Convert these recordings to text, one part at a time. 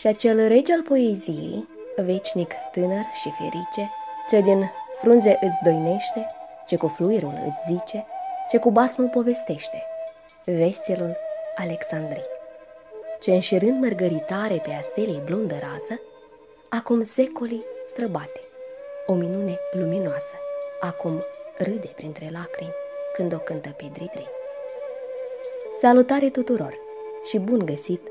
Și acel rege al poeziei, veșnic tânăr și ferice, ce din frunze îți doinește, ce cu fluierul îți zice, ce cu basmul povestește, veselul Alexandrii, ce înșirând mărgăritare pe astelei blondă rază, acum secolii străbate, o minune luminoasă, acum râde printre lacrimi când o cântă pe dridri. Salutare tuturor și bun găsit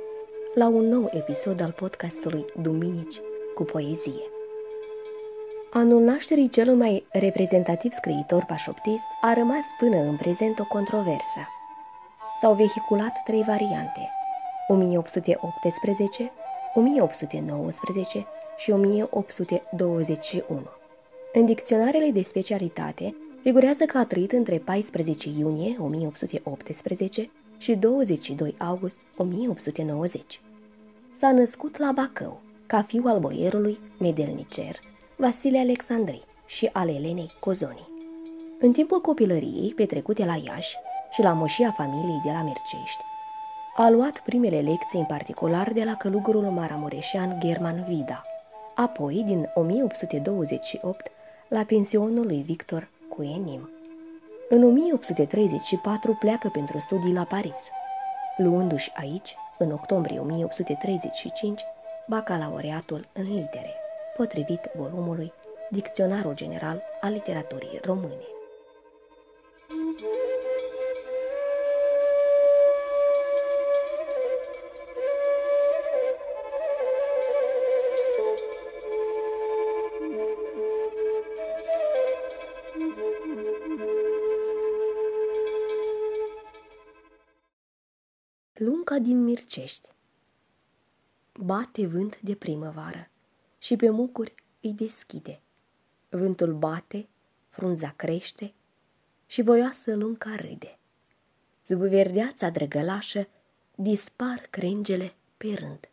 la un nou episod al podcastului Duminici cu poezie. Anul nașterii celui mai reprezentativ scriitor pașoptist a rămas până în prezent o controversă. S-au vehiculat trei variante, 1818, 1819 și 1821. În dicționarele de specialitate figurează că a trăit între 14 iunie 1818 și 22 august 1890. S-a născut la Bacău, ca fiu al boierului medelnicer Vasile Alexandrei și al Elenei Cozoni. În timpul copilăriei petrecute la Iași și la moșia familiei de la Mercești, a luat primele lecții în particular de la călugărul maramureșean German Vida, apoi din 1828 la pensionul lui Victor Cuenim. În 1834 pleacă pentru studii la Paris, luându-și aici, în octombrie 1835, bacalaureatul în litere, potrivit volumului Dicționarul General al Literaturii Române. Lunca din Mircești Bate vânt de primăvară și pe mucuri îi deschide. Vântul bate, frunza crește și voioasă lunca râde. Sub verdeața drăgălașă dispar crengele pe rând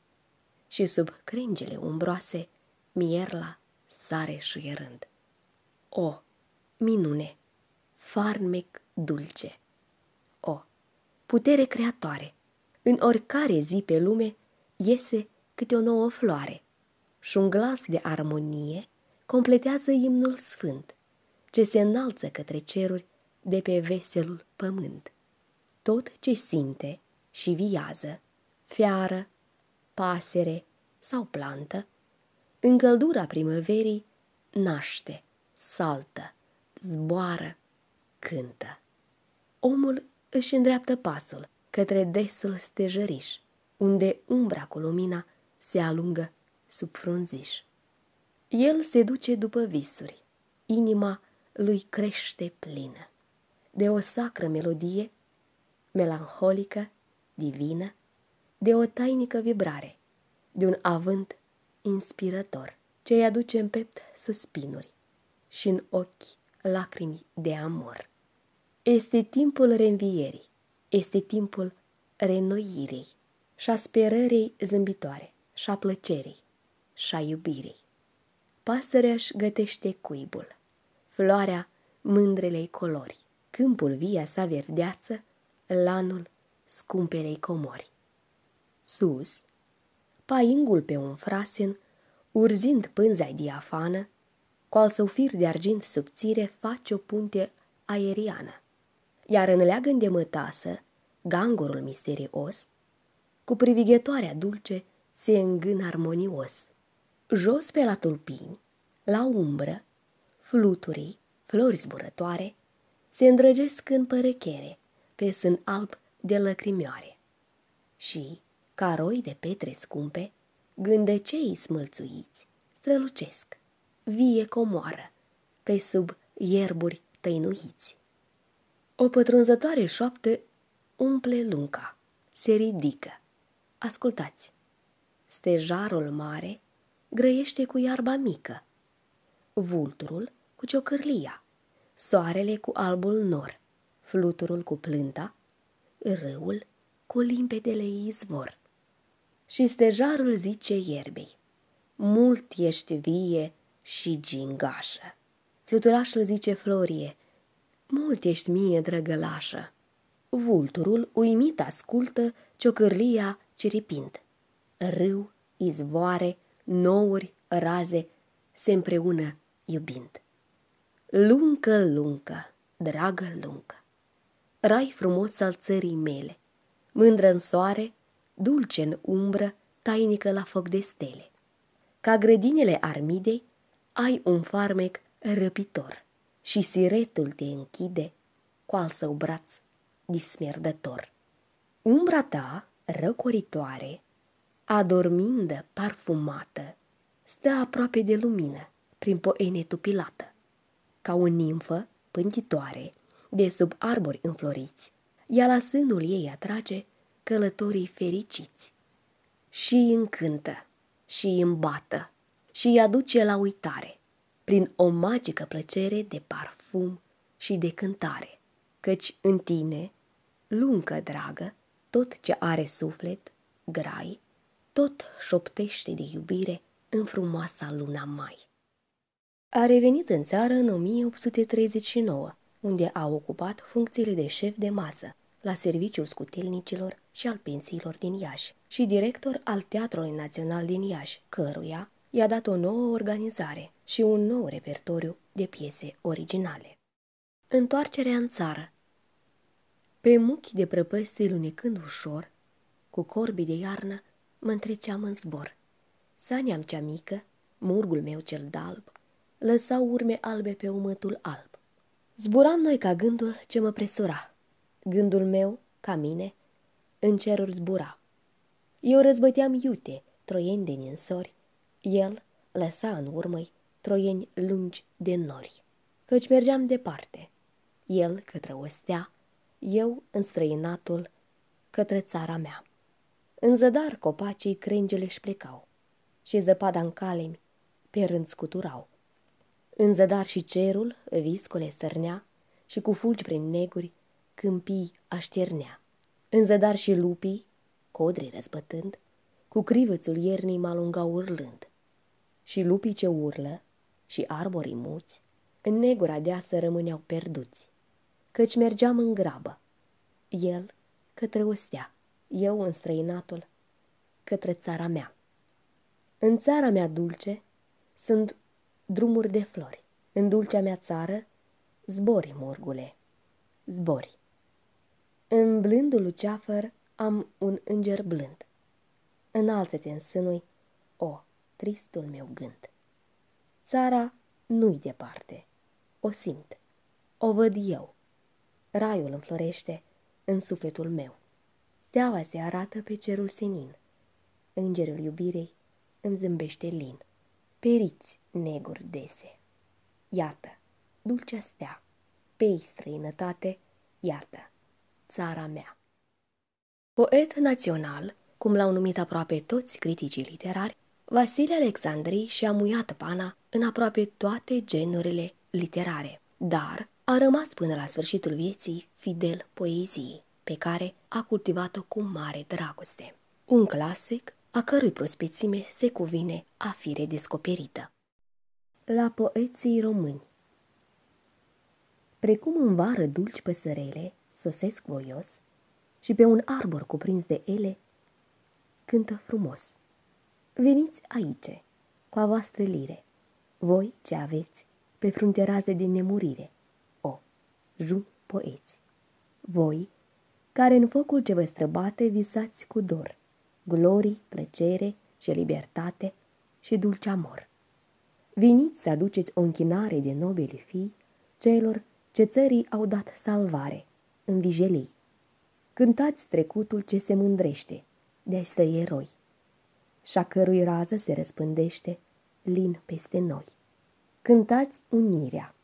și sub crengele umbroase mierla sare șuierând. O, minune, farmec dulce! O, putere creatoare! În oricare zi pe lume iese câte o nouă floare și un glas de armonie completează imnul sfânt, ce se înalță către ceruri de pe veselul pământ. Tot ce simte și viază, fiară, pasere sau plantă, în căldura primăverii naște, saltă, zboară, cântă. Omul își îndreaptă pasul către desul stejăriș, unde umbra cu lumina se alungă sub frunziș. El se duce după visuri, inima lui crește plină, de o sacră melodie, melancolică, divină, de o tainică vibrare, de un avânt inspirător, ce îi aduce în pept suspinuri și în ochi lacrimi de amor. Este timpul reînvierii, este timpul renoirii și a sperării zâmbitoare și a plăcerii și a iubirii. Pasărea își gătește cuibul, floarea mândrelei colori, câmpul via sa verdeață, lanul scumpelei comori. Sus, paingul pe un frasen, urzind pânza diafană, cu al său fir de argint subțire face o punte aeriană, iar în leagăn de mătasă, gangurul misterios, cu privighetoarea dulce se îngân armonios. Jos pe la tulpini, la umbră, fluturii, flori zburătoare, se îndrăgesc în părechere, pe sân alb de lăcrimioare. Și, ca roi de petre scumpe, gândăcei smălțuiți strălucesc, vie comoară, pe sub ierburi tăinuiți. O pătrunzătoare șoaptă umple lunca, se ridică. Ascultați! Stejarul mare grăiește cu iarba mică, vulturul cu ciocârlia, soarele cu albul nor, fluturul cu plânta, râul cu limpedele izvor. Și stejarul zice ierbei, mult ești vie și gingașă. Fluturașul zice Florie, mult ești mie drăgălașă. Vulturul uimit ascultă ciocârlia ciripind. Râu izvoare, nouri, raze, se împreună iubind. Luncă, luncă, dragă luncă, rai frumos al țării mele, mândră în soare, dulce în umbră, tainică la foc de stele. Ca grădinile armidei, ai un farmec răpitor și siretul te închide cu al său braț dismerdător. Umbra ta, răcoritoare, adormindă, parfumată, stă aproape de lumină, prin poene tupilată. Ca o nimfă pântitoare, de sub arbori înfloriți, ea la sânul ei atrage călătorii fericiți. Și îi încântă, și îi îmbată, și îi aduce la uitare, prin o magică plăcere de parfum și de cântare, căci în tine, luncă dragă, tot ce are suflet, grai, tot șoptește de iubire în frumoasa luna mai. A revenit în țară în 1839, unde a ocupat funcțiile de șef de masă la serviciul scutelnicilor și al pensiilor din Iași și director al Teatrului Național din Iași, căruia i-a dat o nouă organizare și un nou repertoriu de piese originale. Întoarcerea în țară Pe muchi de prăpăstii lunecând ușor, cu corbii de iarnă, mă întreceam în zbor. Saniam cea mică, murgul meu cel dalb, lăsau urme albe pe umătul alb. Zburam noi ca gândul ce mă presura. Gândul meu, ca mine, în cerul zbura. Eu răzbăteam iute, troieni de ninsori, el lăsa în urmă troieni lungi de nori. Căci mergeam departe, el către o stea, eu în străinatul către țara mea. În zădar copacii crengele își plecau și zăpada în calemi pe rând scuturau. În zădar și cerul viscole stărnea și cu fulgi prin neguri câmpii așternea. În zădar și lupii, codrii răzbătând, cu crivățul iernii mă alungau urlând. Și lupii ce urlă și arborii muți, în negura deasă rămâneau perduți, căci mergeam în grabă. El către o stea, eu în străinatul, către țara mea. În țara mea dulce sunt drumuri de flori. În dulcea mea țară, zbori, murgule, zbori. În blândul luceafăr am un înger blând. Înalță-te în sânui, o, tristul meu gând. Țara nu-i departe, o simt, o văd eu. Raiul înflorește în sufletul meu. Steaua se arată pe cerul senin. Îngerul iubirii îmi zâmbește lin. Periți neguri dese. Iată, dulcea stea, pei străinătate, iată, țara mea. Poet național, cum l-au numit aproape toți criticii literari, Vasile Alexandrii și-a muiat pana în aproape toate genurile literare, dar a rămas până la sfârșitul vieții fidel poeziei, pe care a cultivat-o cu mare dragoste. Un clasic a cărui prospețime se cuvine a fi redescoperită. La poeții români Precum în vară dulci păsărele sosesc voios și pe un arbor cuprins de ele cântă frumos. Veniți aici, cu a voastră lire, voi ce aveți pe frunteraze de nemurire, o, ju poeți. Voi, care în focul ce vă străbate visați cu dor, glorii, plăcere și libertate și dulce amor. Veniți să aduceți o închinare de nobili fii celor ce țării au dat salvare în vijelii. Cântați trecutul ce se mândrește de săi eroi și a cărui rază se răspândește lin peste noi. Cântați unirea,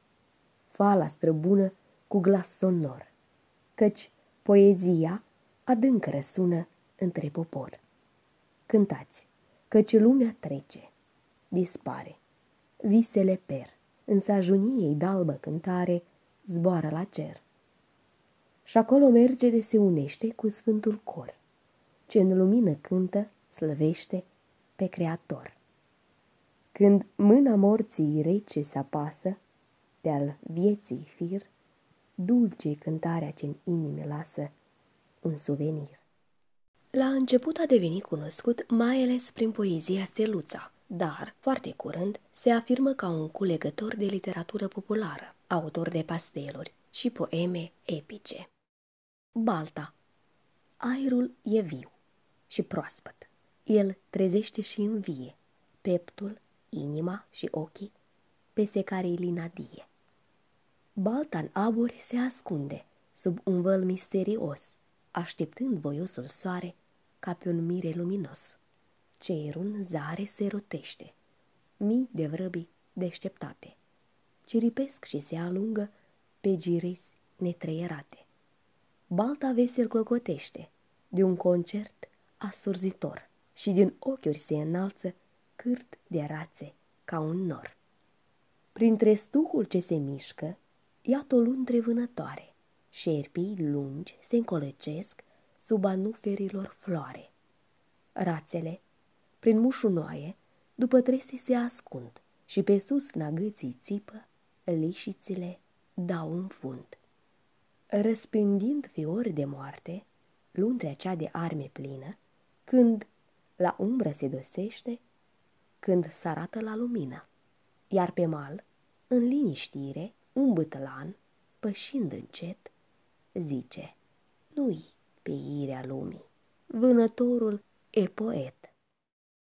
fala străbună cu glas sonor, căci poezia adâncă răsună între popor. Cântați, căci lumea trece, dispare, visele per, însă ajuniei dalbă cântare zboară la cer. Și acolo merge de se unește cu Sfântul Cor, ce în lumină cântă, slăvește pe Creator. Când mâna morții rece se apasă, pe-al vieții fir, dulce cântarea ce în inime lasă un suvenir. La început a devenit cunoscut mai ales prin poezia Steluța, dar, foarte curând, se afirmă ca un culegător de literatură populară, autor de pasteluri și poeme epice. Balta Aerul e viu și proaspăt. El trezește și învie peptul, inima și ochii, peste care îi linadie. Balta în aburi se ascunde sub un văl misterios, așteptând voiosul soare ca pe un mire luminos. Cerul în zare se rotește, mii de vrăbii deșteptate, ciripesc și se alungă pe girezi netreierate. Balta vesel clocotește de un concert asurzitor și din ochiuri se înalță cârt de rațe ca un nor. Printre stuhul ce se mișcă, iată o lundre vânătoare, șerpii lungi se încolăcesc sub anuferilor floare. Rațele, prin mușunoaie, după trese se ascund și pe sus nagâții țipă, lișițile dau un fund. Răspândind fiori de moarte, lundrea cea de arme plină, când la umbră se dosește, când s-arată la lumină. Iar pe mal, în liniștire, un bătălan, pășind încet, zice, Nu-i pe irea lumii, vânătorul e poet.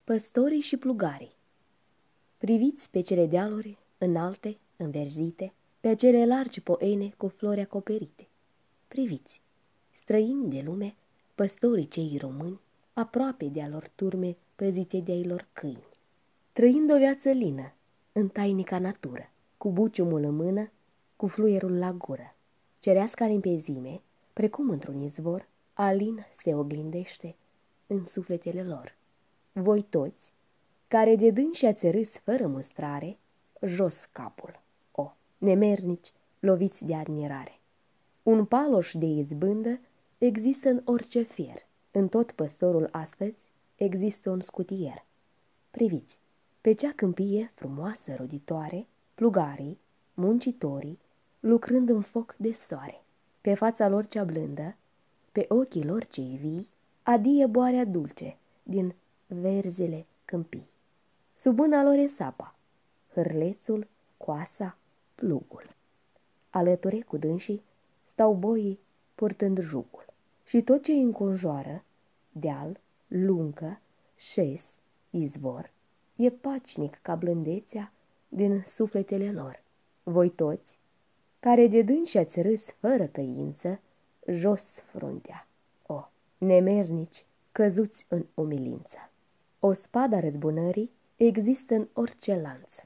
Păstorii și plugarii Priviți pe cele dealuri înalte, înverzite, pe acele largi poene cu flori acoperite. Priviți, străini de lume, păstorii cei români, aproape de-a lor turme păzite de-ai lor câini. Trăind o viață lină, în tainica natură, cu buciumul în mână, cu fluierul la gură. Cereasca limpezime, precum într-un izvor, alin se oglindește în sufletele lor. Voi toți, care de dânsi ați râs fără mustrare, jos capul. O, nemernici, loviți de admirare. Un paloș de izbândă există în orice fier. În tot păstorul astăzi există un scutier. Priviți, pe cea câmpie frumoasă roditoare, plugarii, muncitorii, lucrând în foc de soare. Pe fața lor cea blândă, pe ochii lor cei vii, adie boarea dulce din verzele câmpii. Sub mâna lor e sapa, hârlețul, coasa, plugul. Alăture cu dânsii stau boii purtând jugul și tot ce îi înconjoară, deal, luncă, șes, izvor, e pacinic ca blândețea din sufletele lor. Voi toți, care de dânsi ați râs fără căință, jos fruntea. O, nemernici, căzuți în umilință. O spada răzbunării există în orice lanț.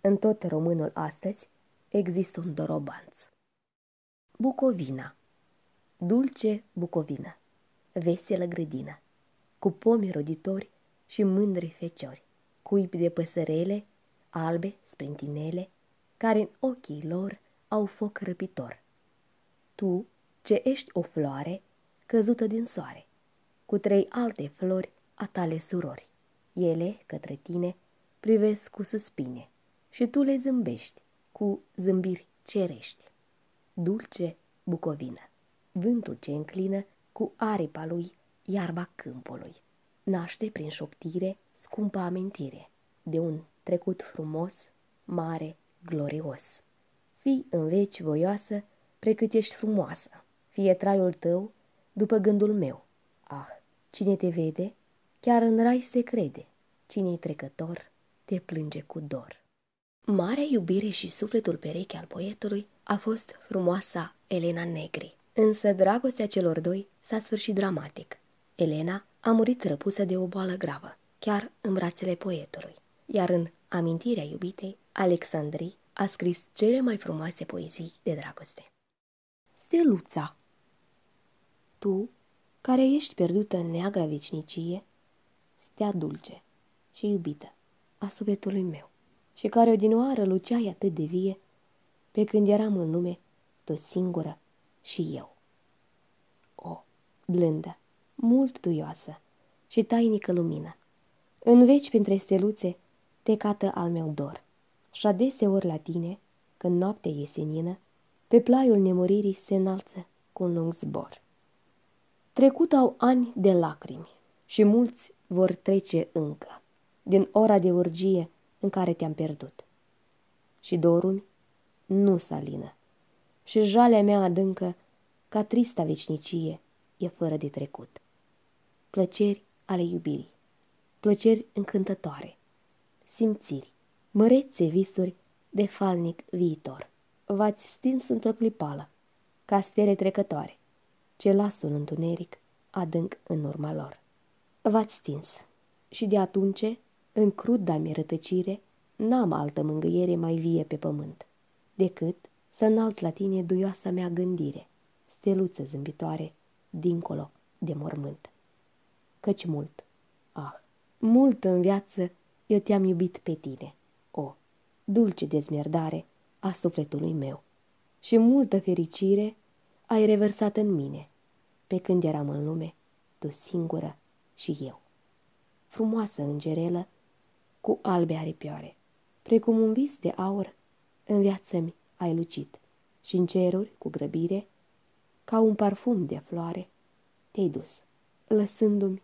În tot românul astăzi există un dorobanț. Bucovina Dulce Bucovina Veselă grădină Cu pomi roditori și mândri feciori cuib de păsărele, albe, sprintinele, care în ochii lor au foc răpitor. Tu, ce ești o floare căzută din soare, cu trei alte flori a tale surori. Ele, către tine, privesc cu suspine și tu le zâmbești cu zâmbiri cerești. Dulce Bucovină, vântul ce înclină cu aripa lui iarba câmpului. Naște prin șoptire scumpă amintire de un trecut frumos, mare, glorios. Fii în veci voioasă, precât ești frumoasă, fie traiul tău după gândul meu. Ah, cine te vede, chiar în rai se crede, cine-i trecător, te plânge cu dor. Marea iubire și sufletul pereche al poetului a fost frumoasa Elena Negri. Însă dragostea celor doi s-a sfârșit dramatic. Elena a murit răpusă de o boală gravă chiar în brațele poetului. Iar în Amintirea iubitei, Alexandrii a scris cele mai frumoase poezii de dragoste. Steluța Tu, care ești pierdută în neagra vecinicie, stea dulce și iubită a sufletului meu și care odinoară luceai atât de vie, pe când eram în lume tot singură și eu. O, blândă, mult duioasă și tainică lumină, în veci printre steluțe te cată al meu dor. Și adeseori la tine, când noaptea e senină, pe plaiul nemuririi se înalță cu un lung zbor. Trecut au ani de lacrimi și mulți vor trece încă din ora de urgie în care te-am pierdut. Și dorul nu salină și jalea mea adâncă, ca trista vecnicie, e fără de trecut. Plăceri ale iubirii, plăceri încântătoare, simțiri, mărețe visuri de falnic viitor. V-ați stins într-o clipală, ca stele trecătoare, ce lasă un întuneric adânc în urma lor. V-ați stins și de atunci, în cruda mi rătăcire, n-am altă mângâiere mai vie pe pământ, decât să înalți la tine duioasa mea gândire, steluță zâmbitoare, dincolo de mormânt. Căci mult, ah, mult în viață eu te-am iubit pe tine, o, dulce dezmierdare a sufletului meu, și multă fericire ai revărsat în mine, pe când eram în lume, tu singură și eu. Frumoasă îngerelă, cu albe aripioare, precum un vis de aur, în viață mi ai lucit și în ceruri, cu grăbire, ca un parfum de floare, te-ai dus, lăsându-mi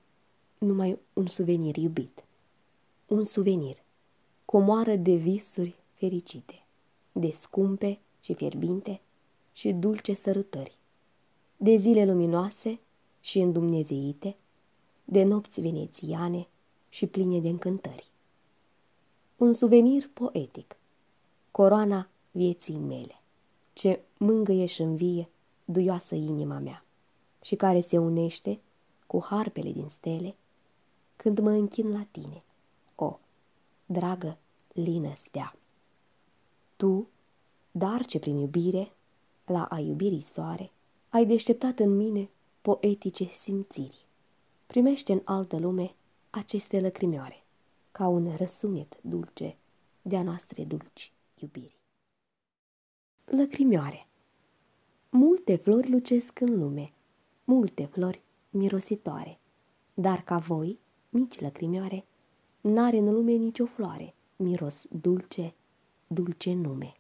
numai un suvenir iubit. Un suvenir, comoară de visuri fericite, de scumpe și fierbinte și dulce sărutări, de zile luminoase și îndumnezeite, de nopți venețiane și pline de încântări. Un suvenir poetic, coroana vieții mele, ce mângâie și învie duioasă inima mea și care se unește cu harpele din stele când mă închin la tine, o, dragă lină stea. Tu, dar ce prin iubire, la a iubirii soare, ai deșteptat în mine poetice simțiri. Primește în altă lume aceste lăcrimioare, ca un răsunet dulce de-a noastre dulci iubiri lăcrimioare. Multe flori lucesc în lume, multe flori mirositoare, dar ca voi, mici lăcrimioare, n-are în lume nicio floare, miros dulce, dulce nume.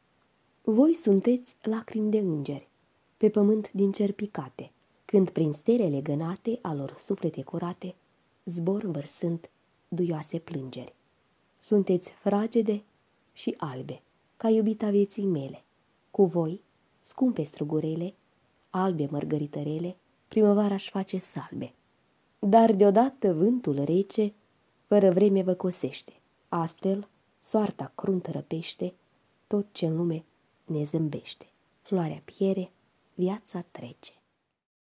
Voi sunteți lacrimi de îngeri, pe pământ din cer picate, când prin stelele gânate alor suflete curate, zbor vărsând duioase plângeri. Sunteți fragede și albe, ca iubita vieții mele, cu voi, scumpe strugurele, albe mărgăritărele, primăvara-și face salbe. Dar deodată vântul rece, fără vreme vă cosește. Astfel, soarta cruntă răpește tot ce în lume ne zâmbește. Floarea piere, viața trece.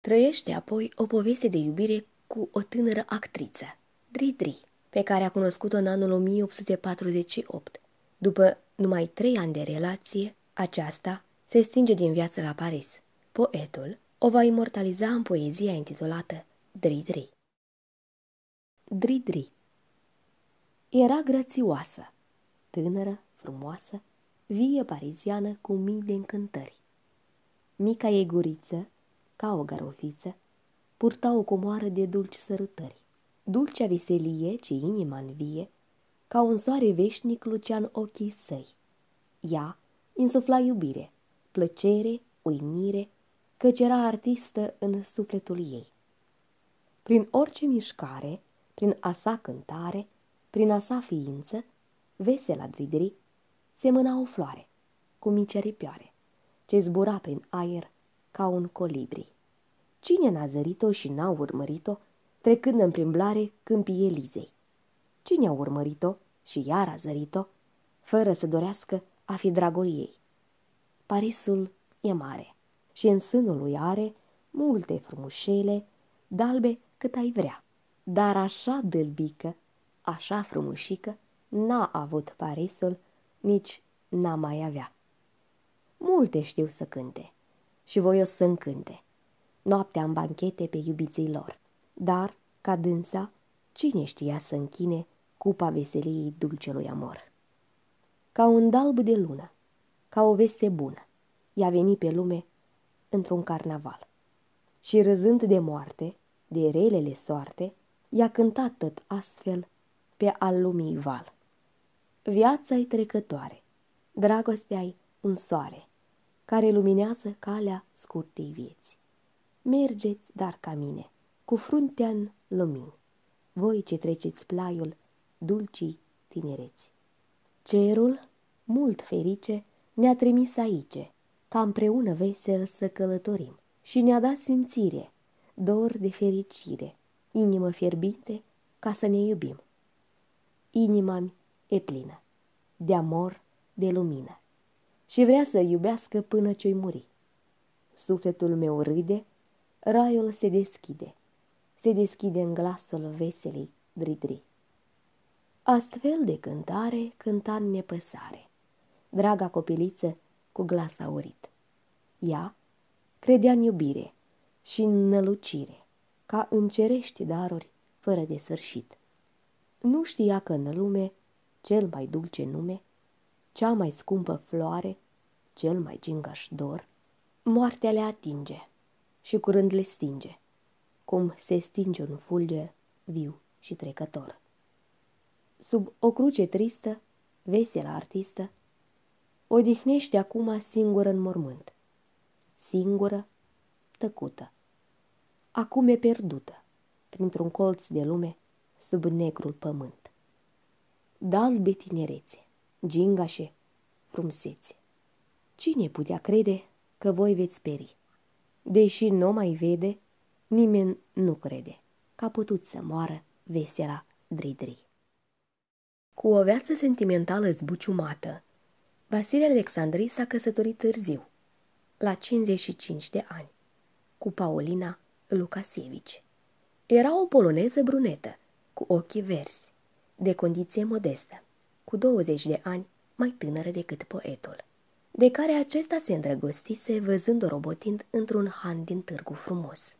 Trăiește apoi o poveste de iubire cu o tânără actriță, Dridri, pe care a cunoscut-o în anul 1848. După numai trei ani de relație, aceasta se stinge din viață la Paris. Poetul o va imortaliza în poezia intitulată Dridri. Dridri Era grațioasă, tânără, frumoasă, vie pariziană cu mii de încântări. Mica ei guriță, ca o garofiță, purta o comoară de dulci sărutări. Dulcea veselie, ce inima în vie, ca un soare veșnic lucea în ochii săi. Ea insufla iubire, plăcere, uimire, căci era artistă în sufletul ei. Prin orice mișcare, prin a sa cântare, prin a sa ființă, vesela Dridri semăna o floare, cu mici aripioare, ce zbura prin aer ca un colibri. Cine n-a zărit-o și n-a urmărit-o, trecând în plimblare câmpii Elizei? Cine a urmărit-o și iar a zărit-o, fără să dorească a fi dragul ei. Parisul e mare și în sânul lui are multe frumușele, dalbe cât ai vrea. Dar așa dălbică, așa frumușică, n-a avut Parisul, nici n-a mai avea. Multe știu să cânte și voi o să încânte, noaptea în banchete pe iubiții lor. Dar, ca dânsa, cine știa să închine cupa veseliei dulcelui amor? Ca un dalb de lună, ca o veste bună. I-a venit pe lume într-un carnaval. Și râzând de moarte, de relele soarte, i-a cântat tot astfel pe al lumii val. Viața-i trecătoare, dragostea-i un soare, care luminează calea scurtei vieți. Mergeți, dar ca mine, cu fruntea în lumini, voi ce treceți plaiul dulcii tinereți. Cerul, mult ferice, ne-a trimis aici, ca împreună vesel să călătorim și ne-a dat simțire, dor de fericire, inimă fierbinte ca să ne iubim. Inima-mi e plină, de amor, de lumină și vrea să iubească până ce-i muri. Sufletul meu râde, raiul se deschide, se deschide în glasul veselei dridri. Astfel de cântare cânta în nepăsare, draga copiliță cu glas aurit. Ea credea în iubire și în nălucire, ca în cerești daruri fără de sfârșit. Nu știa că în lume cel mai dulce nume, cea mai scumpă floare, cel mai gingaș dor, moartea le atinge și curând le stinge, cum se stinge un fulger viu și trecător. Sub o cruce tristă, veselă artistă, odihnește acum singură în mormânt, singură, tăcută. Acum e pierdută, printr-un colț de lume, sub negrul pământ. Dalbe tinerețe, gingașe, frumsețe. Cine putea crede că voi veți speri? Deși nu mai vede, nimeni nu crede că a putut să moară vesela Dridri. Cu o viață sentimentală zbuciumată, Vasile Alexandrii s-a căsătorit târziu, la 55 de ani, cu Paulina Lukasievici. Era o poloneză brunetă, cu ochii verzi, de condiție modestă, cu 20 de ani mai tânără decât poetul, de care acesta se îndrăgostise văzând-o robotind într-un han din târgu frumos.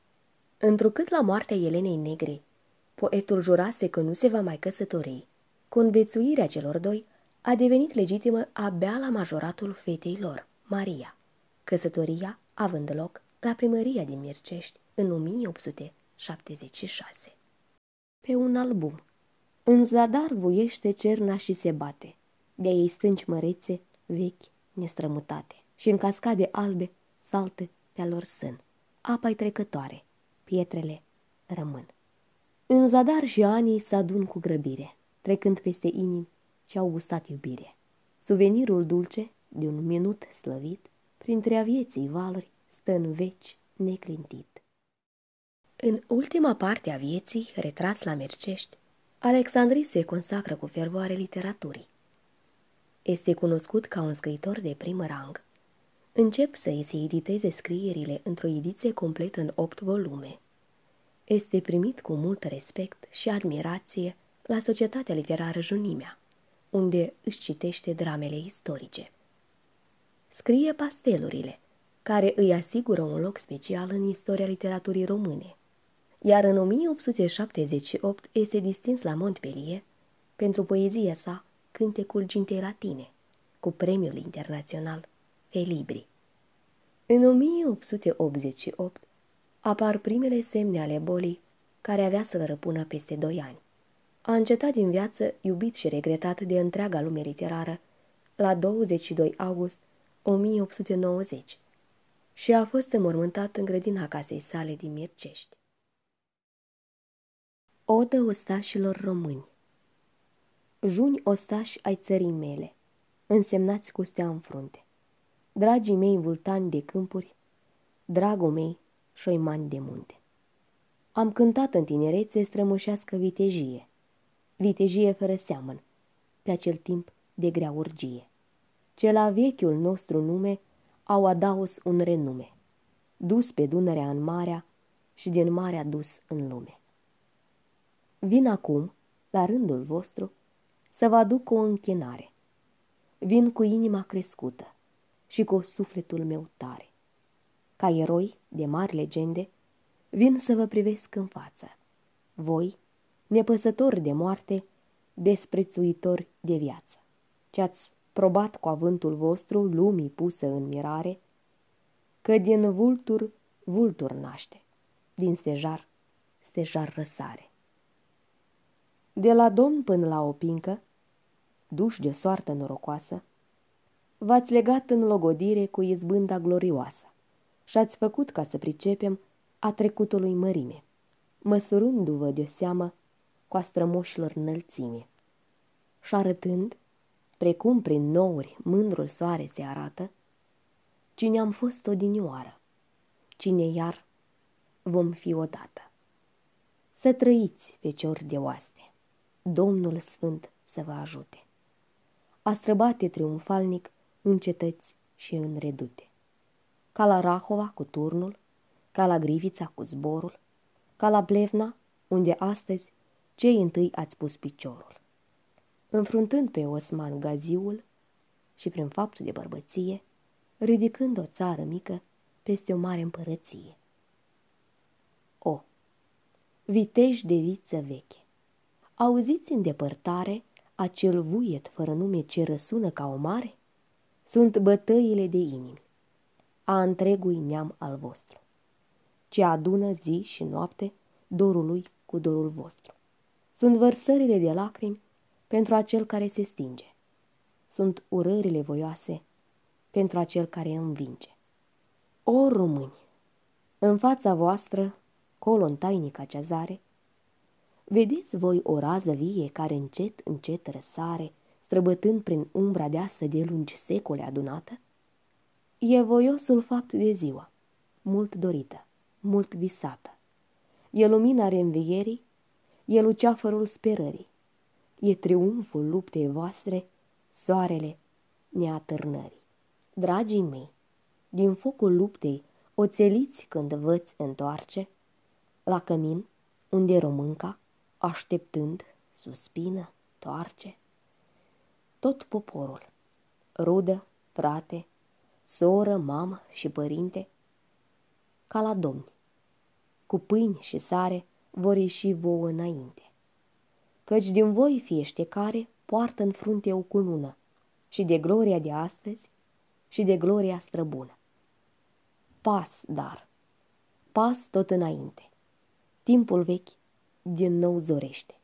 Întrucât la moartea Elenei Negre, poetul jurase că nu se va mai căsători, convețuirea celor doi a devenit legitimă abia la majoratul fetei lor, Maria, căsătoria având loc la primăria din Mircești în 1876. Pe un album În zadar voiește cerna și se bate, de-a ei stânci mărețe, vechi, nestrămutate, și în cascade albe saltă pe-a lor sân. Apa-i trecătoare, pietrele rămân. În zadar și anii se adun cu grăbire, trecând peste inimi ce au gustat iubire. Suvenirul dulce de un minut slăvit, printre a vieții valuri, stă în veci neclintit. În ultima parte a vieții, retras la Mercești, Alexandrii se consacră cu fervoare literaturii. Este cunoscut ca un scriitor de prim rang. Încep să îi se editeze scrierile într-o ediție completă în opt volume. Este primit cu mult respect și admirație la Societatea Literară Junimea, unde își citește dramele istorice. Scrie pastelurile, care îi asigură un loc special în istoria literaturii române, iar în 1878 este distins la Montpellier pentru poezia sa Cântecul Gintei Latine, cu premiul internațional Felibri. În 1888 apar primele semne ale bolii care avea să-l răpună peste doi ani. A încetat din viață, iubit și regretat de întreaga lume literară, la 22 august 1890 și a fost înmormântat în grădina casei sale din Mircești. Odă ostașilor români Juni ostași ai țării mele, însemnați cu stea în frunte. Dragii mei vultani de câmpuri, dragul mei șoimani de munte. Am cântat în tinerețe strămoșească vitejie, vitejie fără seamăn, pe acel timp de grea urgie. Ce la vechiul nostru nume au adaus un renume, dus pe Dunărea în marea și din marea dus în lume. Vin acum, la rândul vostru, să vă aduc o închinare. Vin cu inima crescută și cu sufletul meu tare. Ca eroi de mari legende, vin să vă privesc în față. Voi, nepăsători de moarte, desprețuitori de viață, ce-ați probat cu avântul vostru lumii pusă în mirare, că din vultur vultur naște, din stejar stejar răsare. De la domn până la o pincă, duși de soartă norocoasă, v-ați legat în logodire cu izbânda glorioasă și ați făcut ca să pricepem a trecutului mărime măsurându-vă de seamă cu a strămoșilor înălțime. Și arătând, precum prin nouri mândrul soare se arată, cine am fost odinioară, cine iar vom fi odată. Să trăiți, feciori de oaste, Domnul Sfânt să vă ajute. A străbate triumfalnic în cetăți și în redute. Ca la Rahova cu turnul, ca la Grivița cu zborul, ca la Blevna, unde astăzi cei întâi ați pus piciorul. Înfruntând pe Osman Gaziul și prin faptul de bărbăție, ridicând o țară mică peste o mare împărăție. O. Vitești de viță veche. Auziți în depărtare acel vuiet fără nume ce răsună ca o mare? Sunt bătăile de inimi, a întregui neam al vostru, ce adună zi și noapte dorul lui cu dorul vostru. Sunt vărsările de lacrimi pentru acel care se stinge. Sunt urările voioase pentru acel care învinge. O români, în fața voastră, colo în tainica ceazare, vedeți voi o rază vie care încet, încet răsare, străbătând prin umbra deasă de lungi secole adunată? E voiosul fapt de ziua, mult dorită, mult visată. E lumina reînvierii, e luceafărul sperării, e triumful luptei voastre, soarele neatârnării. Dragii mei, din focul luptei oțeliți când văți întoarce, la cămin, unde românca, așteptând, suspină, toarce. Tot poporul, rudă, frate, soră, mamă și părinte, ca la domni, cu pâini și sare vor ieși vouă înainte. Căci din voi fiește care poartă în frunte o cunună și de gloria de astăzi și de gloria străbună. Pas, dar, pas tot înainte. Timpul vechi din nou zorește.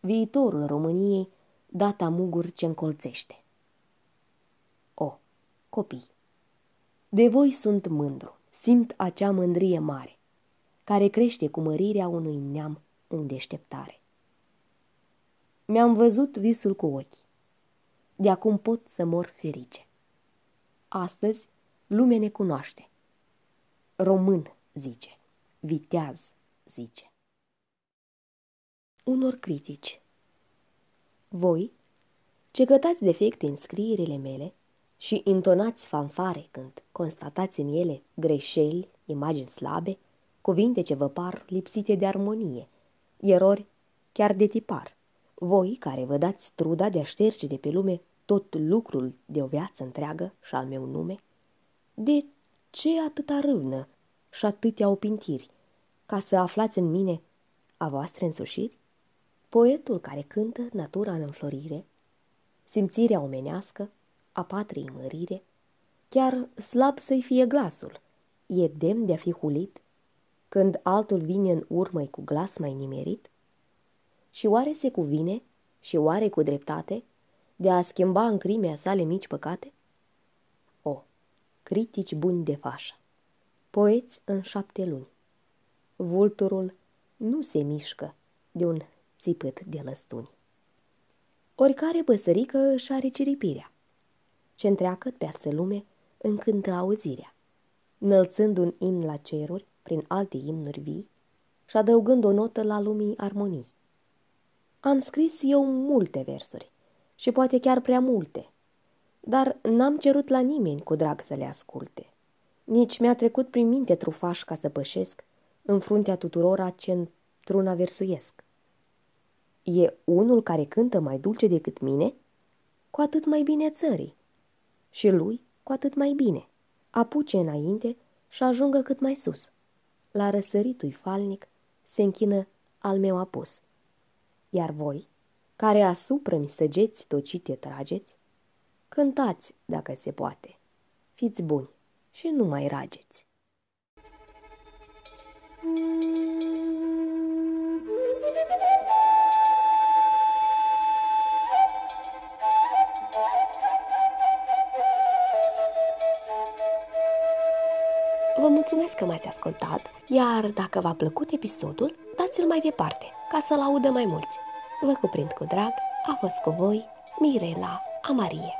Viitorul României data mugur ce încolțește. O, copii, de voi sunt mândru, simt acea mândrie mare, care crește cu mărirea unui neam în deșteptare. Mi-am văzut visul cu ochi. De acum pot să mor ferice. Astăzi lumea ne cunoaște. Român, zice, viteaz, zice. Unor critici Voi, ce cătați defecte în scrierile mele și intonați fanfare când constatați în ele greșeli, imagini slabe, cuvinte ce vă par lipsite de armonie, erori chiar de tipar. Voi, care vă dați truda de a șterge de pe lume tot lucrul de o viață întreagă și al meu nume, de ce atâta râvnă și atâtea opintiri, ca să aflați în mine a voastre însușiri? Poetul care cântă natura în înflorire, simțirea omenească, a patriei mărire, chiar slab să-i fie glasul, e demn de a fi hulit, când altul vine în urmă cu glas mai nimerit? Și oare se cuvine, și oare cu dreptate, de a schimba în crimea sale mici păcate? O, critici buni de fașă, poeți în șapte luni. Vulturul nu se mișcă de un țipăt de lăstuni. Oricare păsărică își are ciripirea, ce întreagă pe lume încântă auzirea, înălțând un imn la ceruri prin alte imnuri vii și adăugând o notă la lumii armonii. Am scris eu multe versuri și poate chiar prea multe, dar n-am cerut la nimeni cu drag să le asculte. Nici mi-a trecut prin minte trufaș ca să pășesc în fruntea tuturora ce într-una versuiesc. E unul care cântă mai dulce decât mine? Cu atât mai bine țării. Și lui cu atât mai bine. Apuce înainte și ajungă cât mai sus. La răsăritui falnic se închină al meu apus. Iar voi, care asupra mi săgeți tocite trageți, cântați dacă se poate. Fiți buni și nu mai rageți. Vă mulțumesc că m-ați ascultat, iar dacă v-a plăcut episodul, dați dați-l mai departe, ca să-l audă mai mulți. Vă cuprind cu drag, a fost cu voi Mirela Amarie.